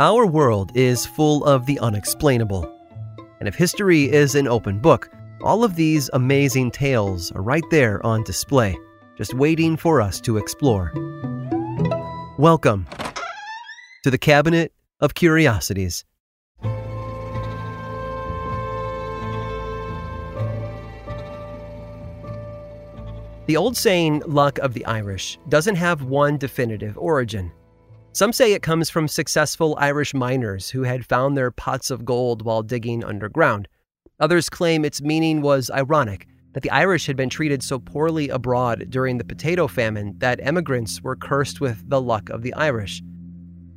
Our world is full of the unexplainable. And if history is an open book, all of these amazing tales are right there on display, just waiting for us to explore. Welcome to the Cabinet of Curiosities. The old saying, luck of the Irish, doesn't have one definitive origin. Some say it comes from successful Irish miners who had found their pots of gold while digging underground. Others claim its meaning was ironic that the Irish had been treated so poorly abroad during the potato famine that emigrants were cursed with the luck of the Irish.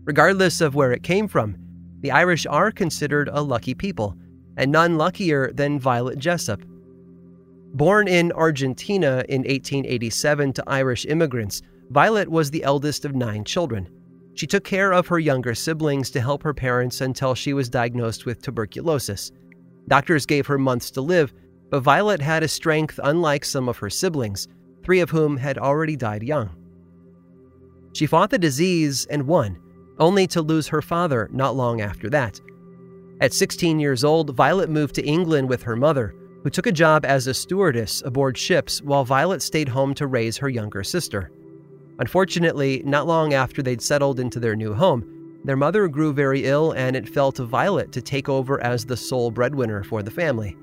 Regardless of where it came from, the Irish are considered a lucky people, and none luckier than Violet Jessop. Born in Argentina in 1887 to Irish immigrants, Violet was the eldest of nine children. She took care of her younger siblings to help her parents until she was diagnosed with tuberculosis. Doctors gave her months to live, but Violet had a strength unlike some of her siblings, three of whom had already died young. She fought the disease and won, only to lose her father not long after that. At 16 years old, Violet moved to England with her mother, who took a job as a stewardess aboard ships while Violet stayed home to raise her younger sister. Unfortunately, not long after they'd settled into their new home, their mother grew very ill and it fell to Violet to take over as the sole breadwinner for the family.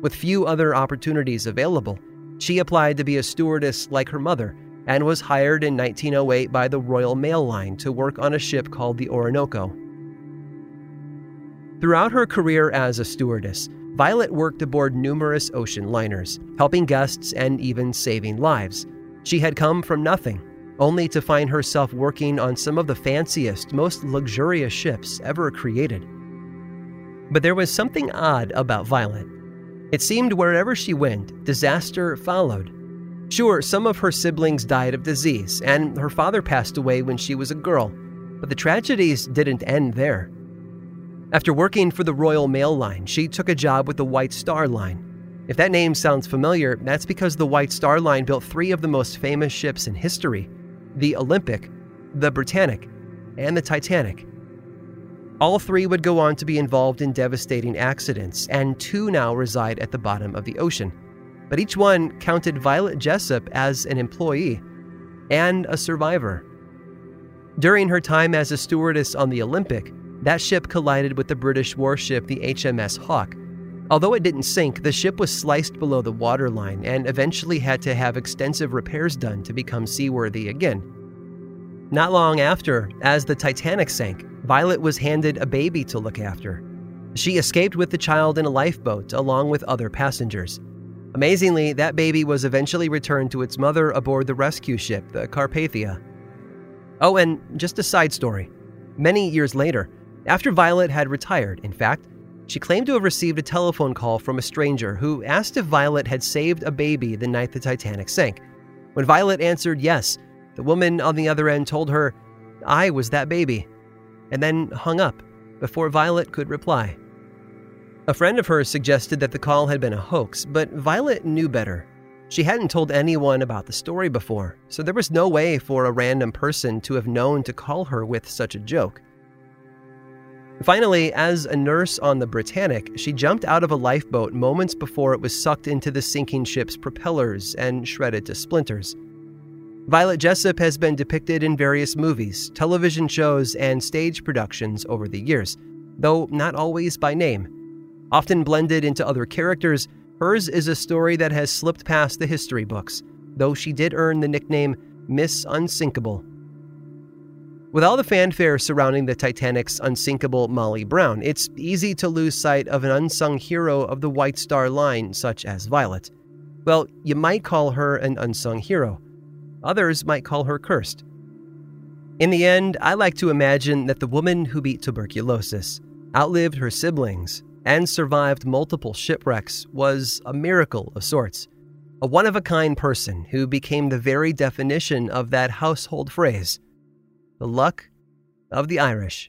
With few other opportunities available, she applied to be a stewardess like her mother and was hired in 1908 by the Royal Mail Line to work on a ship called the Orinoco. Throughout her career as a stewardess, Violet worked aboard numerous ocean liners, helping guests and even saving lives. She had come from nothing only to find herself working on some of the fanciest, most luxurious ships ever created. But there was something odd about Violet. It seemed wherever she went, disaster followed. Sure, some of her siblings died of disease, and her father passed away when she was a girl, but the tragedies didn't end there. After working for the Royal Mail Line, she took a job with the White Star Line. If that name sounds familiar, that's because the White Star Line built three of the most famous ships in history the Olympic, the Britannic, and the Titanic. All three would go on to be involved in devastating accidents, and two now reside at the bottom of the ocean. But each one counted Violet Jessop as an employee and a survivor. During her time as a stewardess on the Olympic, that ship collided with the British warship the HMS Hawke. Although it didn't sink, the ship was sliced below the waterline and eventually had to have extensive repairs done to become seaworthy again. Not long after, as the Titanic sank, Violet was handed a baby to look after. She escaped with the child in a lifeboat along with other passengers. Amazingly, that baby was eventually returned to its mother aboard the rescue ship, the Carpathia. Oh, and just a side story. Many years later, after Violet had retired, in fact, she claimed to have received a telephone call from a stranger who asked if Violet had saved a baby the night the Titanic sank. When Violet answered yes, the woman on the other end told her, I was that baby, and then hung up before Violet could reply. A friend of hers suggested that the call had been a hoax, but Violet knew better. She hadn't told anyone about the story before, so there was no way for a random person to have known to call her with such a joke. Finally, as a nurse on the Britannic, she jumped out of a lifeboat moments before it was sucked into the sinking ship's propellers and shredded to splinters. Violet Jessop has been depicted in various movies, television shows, and stage productions over the years, though not always by name. Often blended into other characters, hers is a story that has slipped past the history books, though she did earn the nickname Miss Unsinkable. With all the fanfare surrounding the Titanic's unsinkable Molly Brown, it's easy to lose sight of an unsung hero of the White Star Line, such as Violet. Well, you might call her an unsung hero. Others might call her cursed. In the end, I like to imagine that the woman who beat tuberculosis, outlived her siblings, and survived multiple shipwrecks was a miracle of sorts. A one of a kind person who became the very definition of that household phrase the luck of the Irish.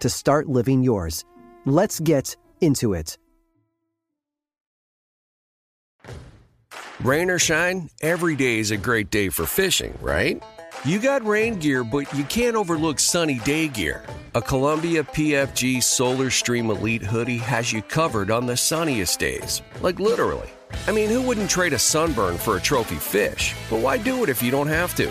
to start living yours. Let's get into it. Rain or shine, every day is a great day for fishing, right? You got rain gear, but you can't overlook sunny day gear. A Columbia PFG Solar Stream Elite hoodie has you covered on the sunniest days. Like literally. I mean, who wouldn't trade a sunburn for a trophy fish? But why do it if you don't have to?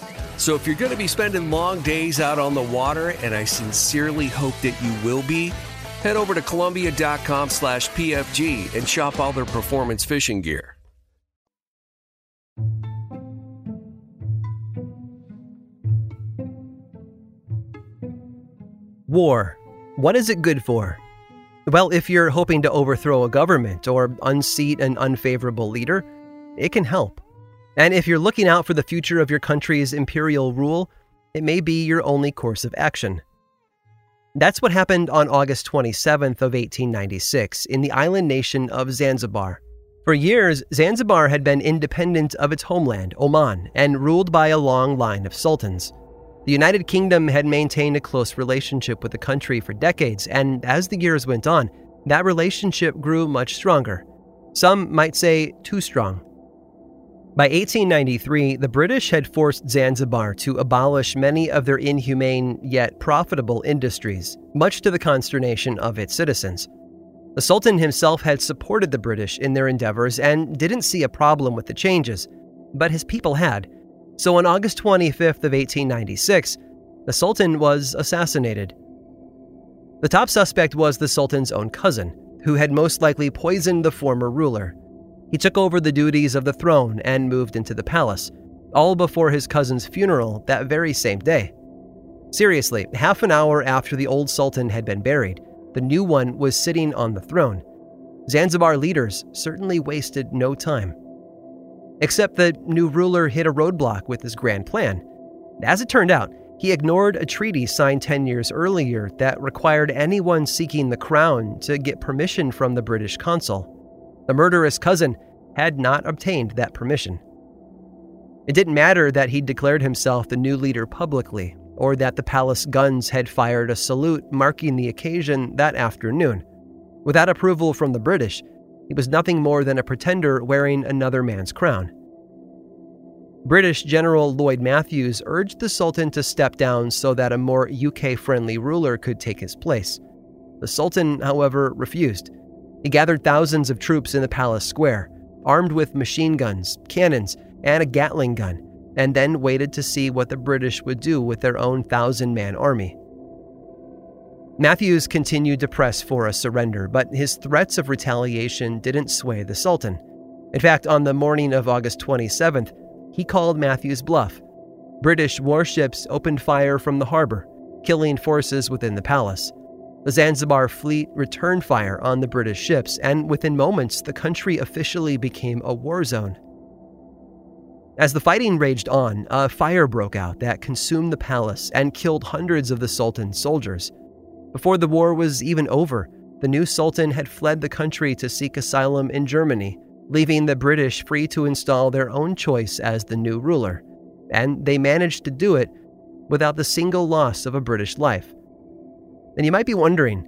So if you're going to be spending long days out on the water, and I sincerely hope that you will be, head over to Columbia.com slash PFG and shop all their performance fishing gear. War. What is it good for? Well, if you're hoping to overthrow a government or unseat an unfavorable leader, it can help. And if you're looking out for the future of your country's imperial rule, it may be your only course of action. That's what happened on August 27th of 1896 in the island nation of Zanzibar. For years, Zanzibar had been independent of its homeland, Oman, and ruled by a long line of sultans. The United Kingdom had maintained a close relationship with the country for decades, and as the years went on, that relationship grew much stronger. Some might say too strong. By 1893, the British had forced Zanzibar to abolish many of their inhumane yet profitable industries, much to the consternation of its citizens. The Sultan himself had supported the British in their endeavors and didn't see a problem with the changes, but his people had, so on August 25th of 1896, the Sultan was assassinated. The top suspect was the Sultan's own cousin, who had most likely poisoned the former ruler. He took over the duties of the throne and moved into the palace, all before his cousin's funeral that very same day. Seriously, half an hour after the old Sultan had been buried, the new one was sitting on the throne. Zanzibar leaders certainly wasted no time. Except the new ruler hit a roadblock with his grand plan. As it turned out, he ignored a treaty signed 10 years earlier that required anyone seeking the crown to get permission from the British consul. The murderous cousin had not obtained that permission. It didn't matter that he'd declared himself the new leader publicly, or that the palace guns had fired a salute marking the occasion that afternoon. Without approval from the British, he was nothing more than a pretender wearing another man's crown. British General Lloyd Matthews urged the Sultan to step down so that a more UK friendly ruler could take his place. The Sultan, however, refused. He gathered thousands of troops in the palace square, armed with machine guns, cannons, and a Gatling gun, and then waited to see what the British would do with their own thousand man army. Matthews continued to press for a surrender, but his threats of retaliation didn't sway the Sultan. In fact, on the morning of August 27th, he called Matthews' bluff. British warships opened fire from the harbor, killing forces within the palace. The Zanzibar fleet returned fire on the British ships, and within moments, the country officially became a war zone. As the fighting raged on, a fire broke out that consumed the palace and killed hundreds of the Sultan's soldiers. Before the war was even over, the new Sultan had fled the country to seek asylum in Germany, leaving the British free to install their own choice as the new ruler. And they managed to do it without the single loss of a British life. And you might be wondering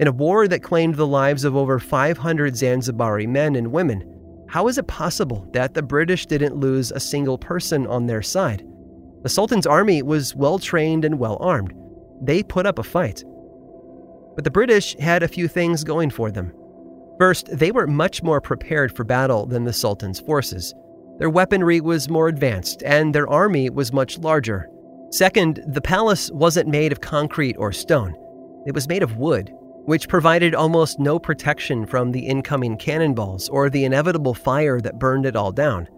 in a war that claimed the lives of over 500 Zanzibari men and women, how is it possible that the British didn't lose a single person on their side? The Sultan's army was well trained and well armed. They put up a fight. But the British had a few things going for them. First, they were much more prepared for battle than the Sultan's forces. Their weaponry was more advanced, and their army was much larger. Second, the palace wasn't made of concrete or stone. It was made of wood, which provided almost no protection from the incoming cannonballs or the inevitable fire that burned it all down.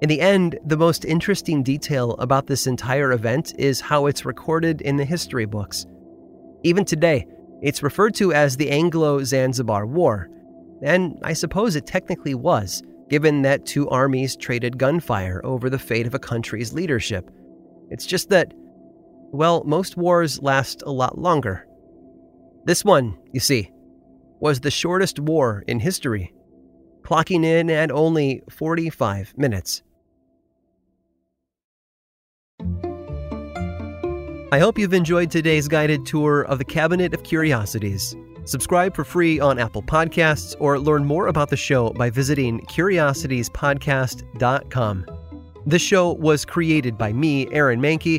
In the end, the most interesting detail about this entire event is how it's recorded in the history books. Even today, it's referred to as the Anglo Zanzibar War, and I suppose it technically was, given that two armies traded gunfire over the fate of a country's leadership. It's just that well, most wars last a lot longer. This one, you see, was the shortest war in history, clocking in at only 45 minutes. I hope you've enjoyed today's guided tour of the Cabinet of Curiosities. Subscribe for free on Apple Podcasts or learn more about the show by visiting curiositiespodcast.com. This show was created by me, Aaron Mahnke